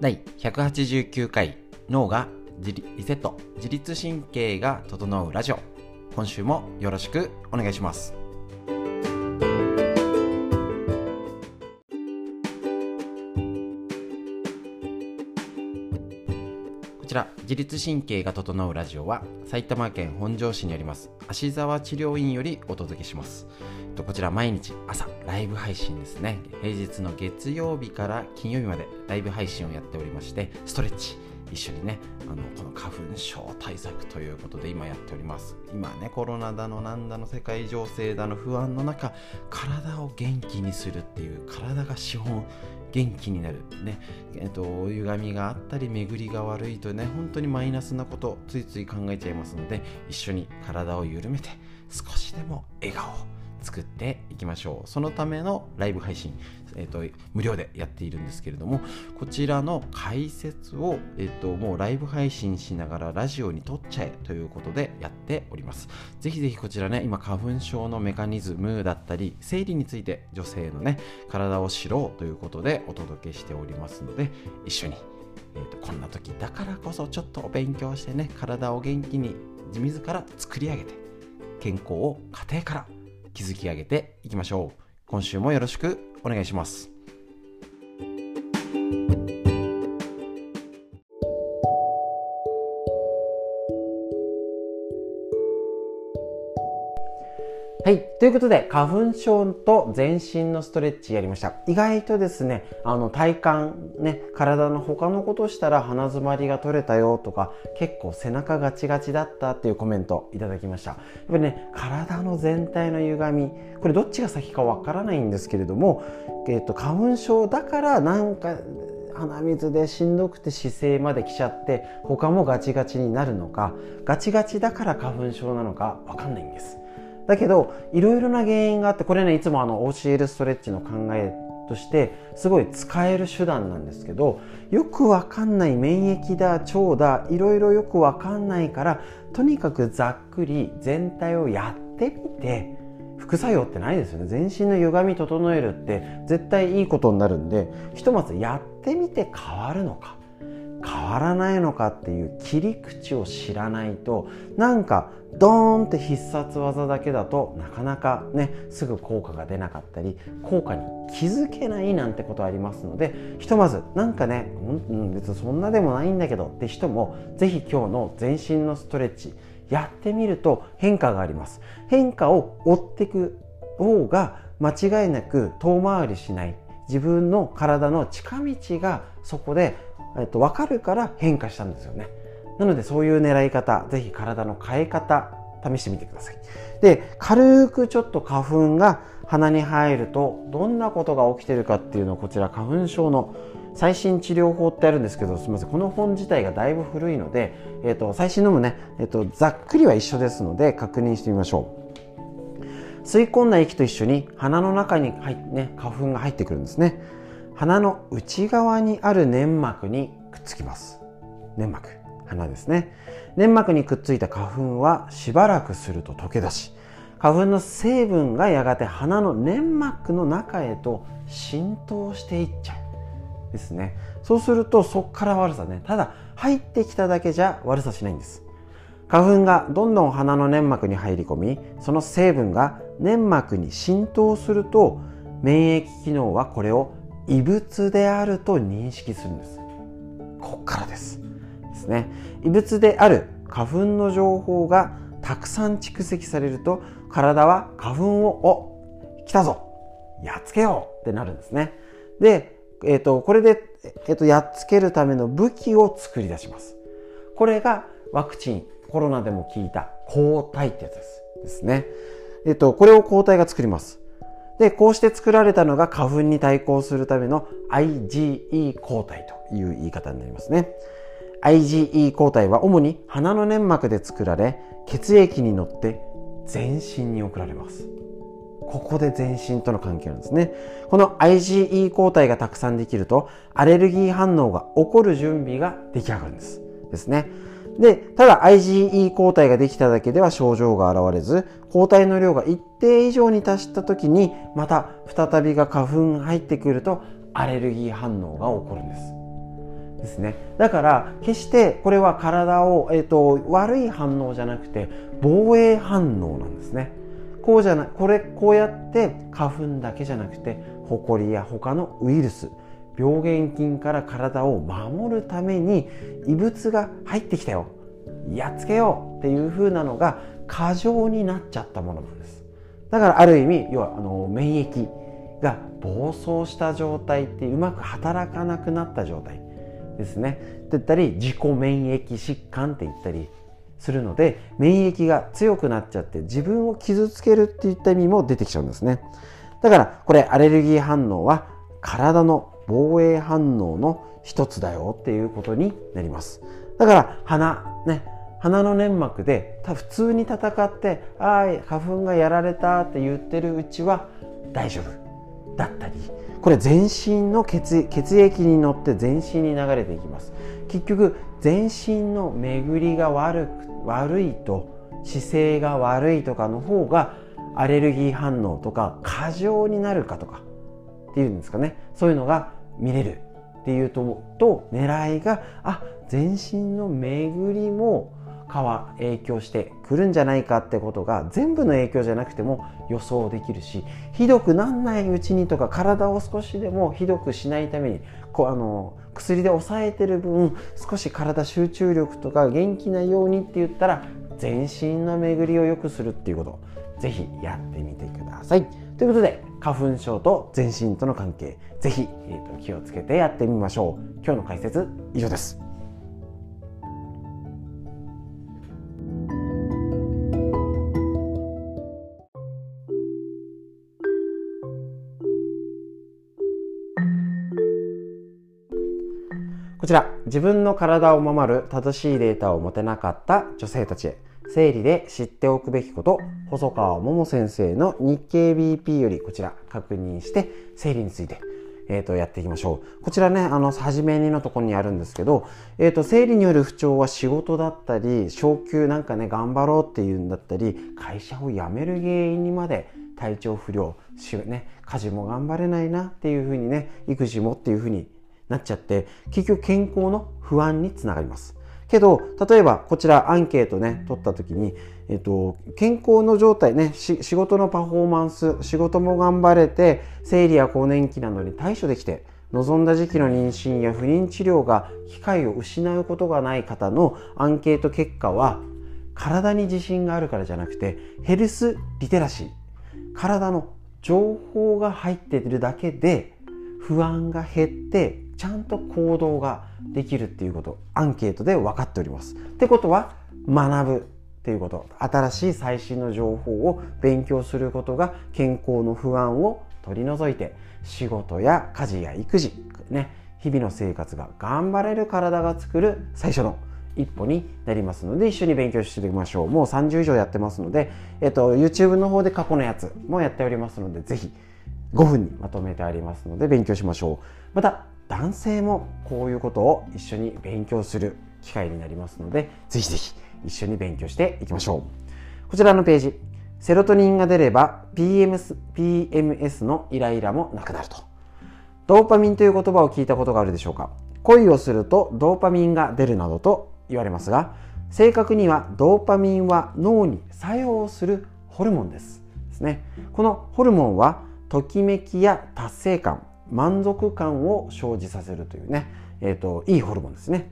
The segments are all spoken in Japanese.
第189回脳がリセット自律神経が整うラジオ。今週もよろしくお願いします。自律神経が整うラジオは埼玉県本庄市にあります芦沢治療院よりお届けします。こちら毎日朝ライブ配信ですね。平日の月曜日から金曜日までライブ配信をやっておりましてストレッチ一緒にねあのこの花粉症対策ということで今やっております。今ねコロナだのなんだの世界情勢だの不安の中体を元気にするっていう体が資本元気になる。ね。えっと歪みがあったり巡りが悪いとね本当にマイナスなことついつい考えちゃいますので一緒に体を緩めて少しでも笑顔。作っていきましょう。そのためのライブ配信、えーと、無料でやっているんですけれどもこちらの解説を、えーと、もうライブ配信しながらラジオに撮っちゃえということでやっております。ぜひぜひこちらね今花粉症のメカニズムだったり生理について女性のね体を知ろうということでお届けしておりますので一緒にえーとこんな時だからこそちょっとお勉強してね体を元気に自ら作り上げて健康を家庭から築き上げていきましょう。今週もよろしくお願いします。はい。ということで、花粉症と全身のストレッチやりました。意外とですね、あの、体幹、ね、体の他のことしたら鼻づまりが取れたよとか、結構背中ガチガチだったっていうコメントいただきました。やっぱりね、体の全体の歪み、これどっちが先かわからないんですけれども、えっと、花粉症だからなんか、鼻水でしんどくて姿勢まで来ちゃって他もガチガチになるのかガチガチだから花粉症なのか分かんないんですだけどいろいろな原因があってこれねいつもあの OCL ストレッチの考えとしてすごい使える手段なんですけどよくわかんない免疫だ腸だいろいろよくわかんないからとにかくざっくり全体をやってみて副作用ってないですよね。全身の歪み整えるって絶対いいことになるんでひとまずやってみて変わるのか変わらないのかっていう切り口を知らないとなんかドーンって必殺技だけだとなかなかねすぐ効果が出なかったり効果に気づけないなんてことありますのでひとまずなんかね、うん、別にそんなでもないんだけどって人も是非今日の全身のストレッチやってみると変化があります変化を追っていく方が間違いなく遠回りしない自分の体の近道がそこで、えっと、分かるから変化したんですよね。なのでそういう狙い方、ぜひ体の変え方、試してみてください。で、軽くちょっと花粉が鼻に入ると、どんなことが起きてるかっていうのをこちら花粉症の最新治療法ってあるんですけど、すみません、この本自体がだいぶ古いので、えっ、ー、と、最新のもね、えっ、ー、と、ざっくりは一緒ですので、確認してみましょう。吸い込んだ息と一緒に鼻の中に入ね、花粉が入ってくるんですね。鼻の内側にある粘膜にくっつきます。粘膜。花ですね。粘膜にくっついた花粉はしばらくすると溶け出し花粉の成分がやがて鼻の粘膜の中へと浸透していっちゃう。ですね。そうするとそこから悪さね。ただ入ってきただけじゃ悪さしないんです。花粉がどんどん鼻の粘膜に入り込みその成分が粘膜に浸透すると免疫機能はこれを異物であると認識するんです。こっからです。ですね。異物である花粉の情報がたくさん蓄積されると体は花粉をお来たぞやっつけようってなるんですね。で、えーと、これで、えーと、やっつけるための武器を作り出します。これがワクチンコロナでも効いた抗体ってやつですですね。えっ、ー、とこれを抗体が作ります。で、こうして作られたのが花粉に対抗するための IgE 抗体という言い方になりますね。IgE 抗体は主に鼻の粘膜で作られ血液に乗って全身に送られます。ここで全身との関係なんですね。この IgE 抗体がたくさんできるとアレルギー反応が起こる準備が出来上がるんです。ですね。で、ただ IgE 抗体ができただけでは症状が現れず、抗体の量が一定以上に達した時に、また再びが花粉入ってくるとアレルギー反応が起こるんです。ですね。だから決してこれは体を、えーと、悪い反応じゃなくて防衛反応なんですね。こうじゃなこれこうやって花粉だけじゃなくてホコリや他のウイルス病原菌から体を守るために異物が入ってきたよ。やっつけようっていう風なのが過剰になっちゃったものなんです。だからある意味要はあの免疫が暴走した状態ってうまく働かなくなった状態。ですね。って言ったり自己免疫疾患って言ったりするので免疫が強くなっちゃって自分を傷つけるっていった意味も出てきちゃうんですね。だからこれアレルギー反応は体の防衛反応の一つだよっていうことになります。だから鼻ね鼻の粘膜で普通に戦って「ああ花粉がやられた」って言ってるうちは大丈夫だったりこれ全身の血血液に乗って全身に流れていきます。結局全身の巡りが悪く悪いと姿勢が悪いとかの方がアレルギー反応とか過剰になるかとかっていうんですかね。そういうのが見れるっていうとと狙いがあ全身の巡りもは影響してくるんじゃないかってことが全部の影響じゃなくても予想できるしひどくなんないうちにとか体を少しでもひどくしないためにこうあの薬で抑えてる分少し体集中力とか元気なようにって言ったら全身の巡りを良くするっていうことぜひやってみてください。ということで花粉症と全身との関係ぜひ、えーと気をつけてやってみましょう。今日の解説以上です。こちら、自分の体を守る正しいデータを持てなかった女性たちへ、生理で知っておくべきこと、細川桃先生の日経 BP よりこちら確認して、生理について、えっ、ー、と、やっていきましょう。こちらね、あの、初めにのところにあるんですけど、えっ、ー、と、生理による不調は仕事だったり、昇給なんかね、頑張ろうっていうんだったり、会社を辞める原因にまで体調不良、ね、家事も頑張れないなっていうふうにね、育児もっていうふうになっちゃって結局健康の不安につながります。けど例えばこちらアンケートね取った時に、えっと、健康の状態ね仕事のパフォーマンス仕事も頑張れて生理や更年期などに対処できて望んだ時期の妊娠や不妊治療が機会を失うことがない方のアンケート結果は体に自信があるからじゃなくてヘルスリテラシー体の情報が入っているだけで不安が減ってちゃんと行動ができるっていうことアンケートで分かっております。ってことは学ぶっていうこと新しい最新の情報を勉強することが健康の不安を取り除いて仕事や家事や育児ね日々の生活が頑張れる体が作る最初の一歩になりますので一緒に勉強していきましょうもう30以上やってますので、えっと、YouTube の方で過去のやつもやっておりますのでぜひ5分にまとめてありますので勉強しましょうまた男性もこういうことを一緒に勉強する機会になりますので、ぜひぜひ一緒に勉強していきましょう。こちらのページ、セロトニンが出れば PMS, PMS のイライラもなくなると。ドーパミンという言葉を聞いたことがあるでしょうか恋をするとドーパミンが出るなどと言われますが、正確にはドーパミンは脳に作用するホルモンです。ですね。このホルモンはときめきや達成感、満足感を生じさせるというね、えーと、いいホルモンですね。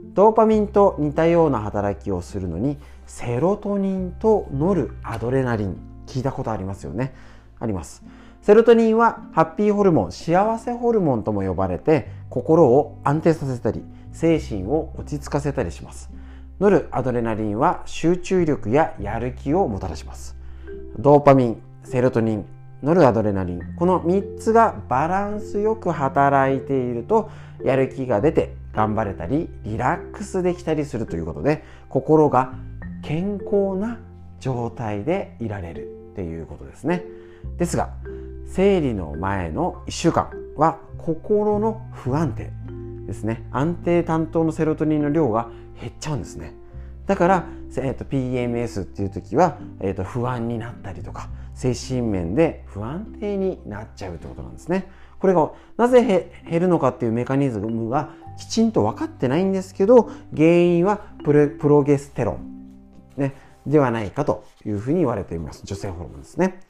ドーパミンと似たような働きをするのにセロトニンとノルアドレナリン聞いたことありますよね。あります。セロトニンはハッピーホルモン幸せホルモンとも呼ばれて心を安定させたり精神を落ち着かせたりします。ノルアドレナリンは集中力ややる気をもたらします。ドーパミンセロトニンノルアドレナリン。この3つがバランスよく働いているとやる気が出て頑張れたりリラックスできたりするということで心が健康な状態でいられるっていうことですね。ですが生理の前の1週間は心の不安定ですね。安定担当のセロトニンの量が減っちゃうんですね。だから、えーと、PMS っていう時は、えーと不安になったりとか精神面で不安定になっちゃうってことなんですね。これがなぜ減るのかっていうメカニズムがきちんと分かってないんですけど原因はプロゲステロン、ね、ではないかというふうに言われています女性ホルモンですね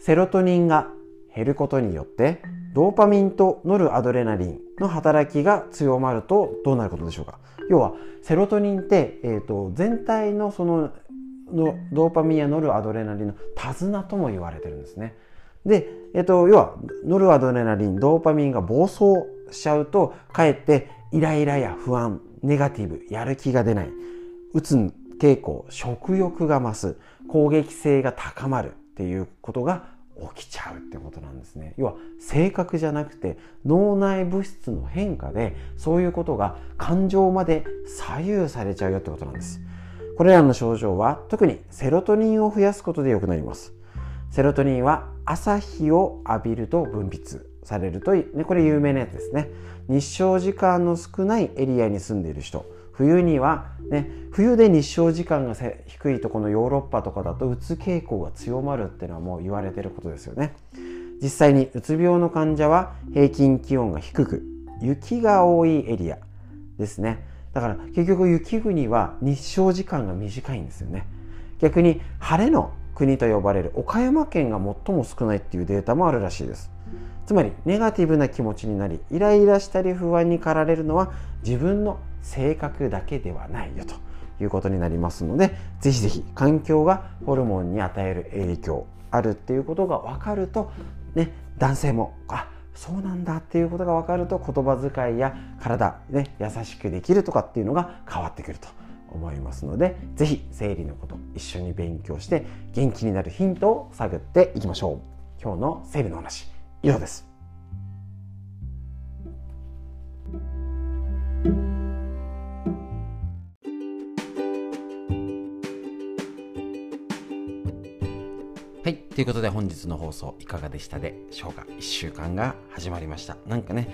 セロトニンが減ることによってドーパミンとノルアドレナリンの働きが強まるとどうなることでしょうか？要はセロトニンって、えーと、全体のそののドーパミンやノルアドレナリンの手綱とも言われてるんですね。で、えーと、要はノルアドレナリンドーパミンが暴走しちゃうとかえってイライラや不安ネガティブやる気が出ない。うつ傾向食欲が増す攻撃性が高まるっていうことが起きちゃうってことなんですね。要は性格じゃなくて脳内物質の変化でそういうことが感情まで左右されちゃうよってことなんです。これらの症状は特にセロトニンを増やすことで良くなります。セロトニンは朝日を浴びると分泌されるといい、ね、これ有名なやつですね。日照時間の少ないエリアに住んでいる人。冬には、ね、冬で日照時間が低いとこのヨーロッパとかだとうつ傾向が強まるっていうのはもう言われてることですよね。実際にうつ病の患者は平均気温が低く雪が多いエリアですね。だから結局雪国は日照時間が短いんですよね。逆に晴れの国と呼ばれる岡山県が最も少ないっていうデータもあるらしいです。つまりネガティブな気持ちになりイライラしたり不安に駆られるのは自分の性格だけではないよということになりますのでぜひぜひ環境がホルモンに与える影響あるっていうことが分かると、ね、男性もあそうなんだっていうことが分かると言葉遣いや体、ね、優しくできるとかっていうのが変わってくると思いますのでぜひ生理のこと一緒に勉強して元気になるヒントを探っていきましょう。今日の生理の話。以上ですはい。ということで本日の放送いかがでしたでしょうか ?1 週間が始まりました。なんかね、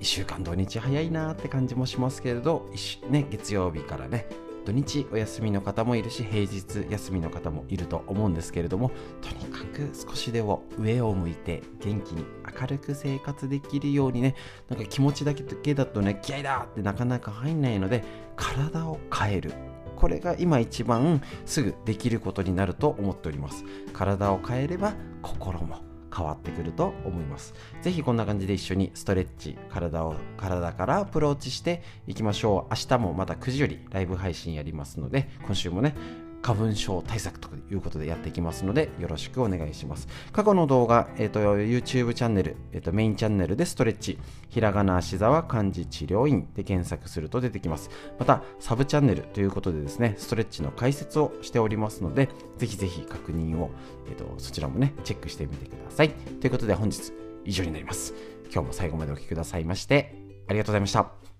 1週間土日早いなーって感じもしますけれど、ね、月曜日からね、土日お休みの方もいるし平日休みの方もいると思うんですけれどもとにかく少しでも上を向いて元気に明るく生活できるようにねなんか気持ちだけだとね気合だってなかなか入んないので体を変えるこれが今一番すぐできることになると思っております体を変えれば心も変わってくると思います。ぜひこんな感じで一緒にストレッチ、体を、体からアプローチしていきましょう。明日もまた9時よりライブ配信やりますので、今週もね、花粉症対策ということでやっていきますので、よろしくお願いします。過去の動画、えっ、ー、と、YouTube チャンネル、えっ、ー、と、メインチャンネルでストレッチ、ひらがな足沢漢字治療院で検索すると出てきます。また、サブチャンネルということでですね、ストレッチの解説をしておりますので、ぜひぜひ確認を、えっ、ー、と、そちらもね、チェックしてみてください。ということで本日以上になります。今日も最後までお聴きくださいまして、ありがとうございました。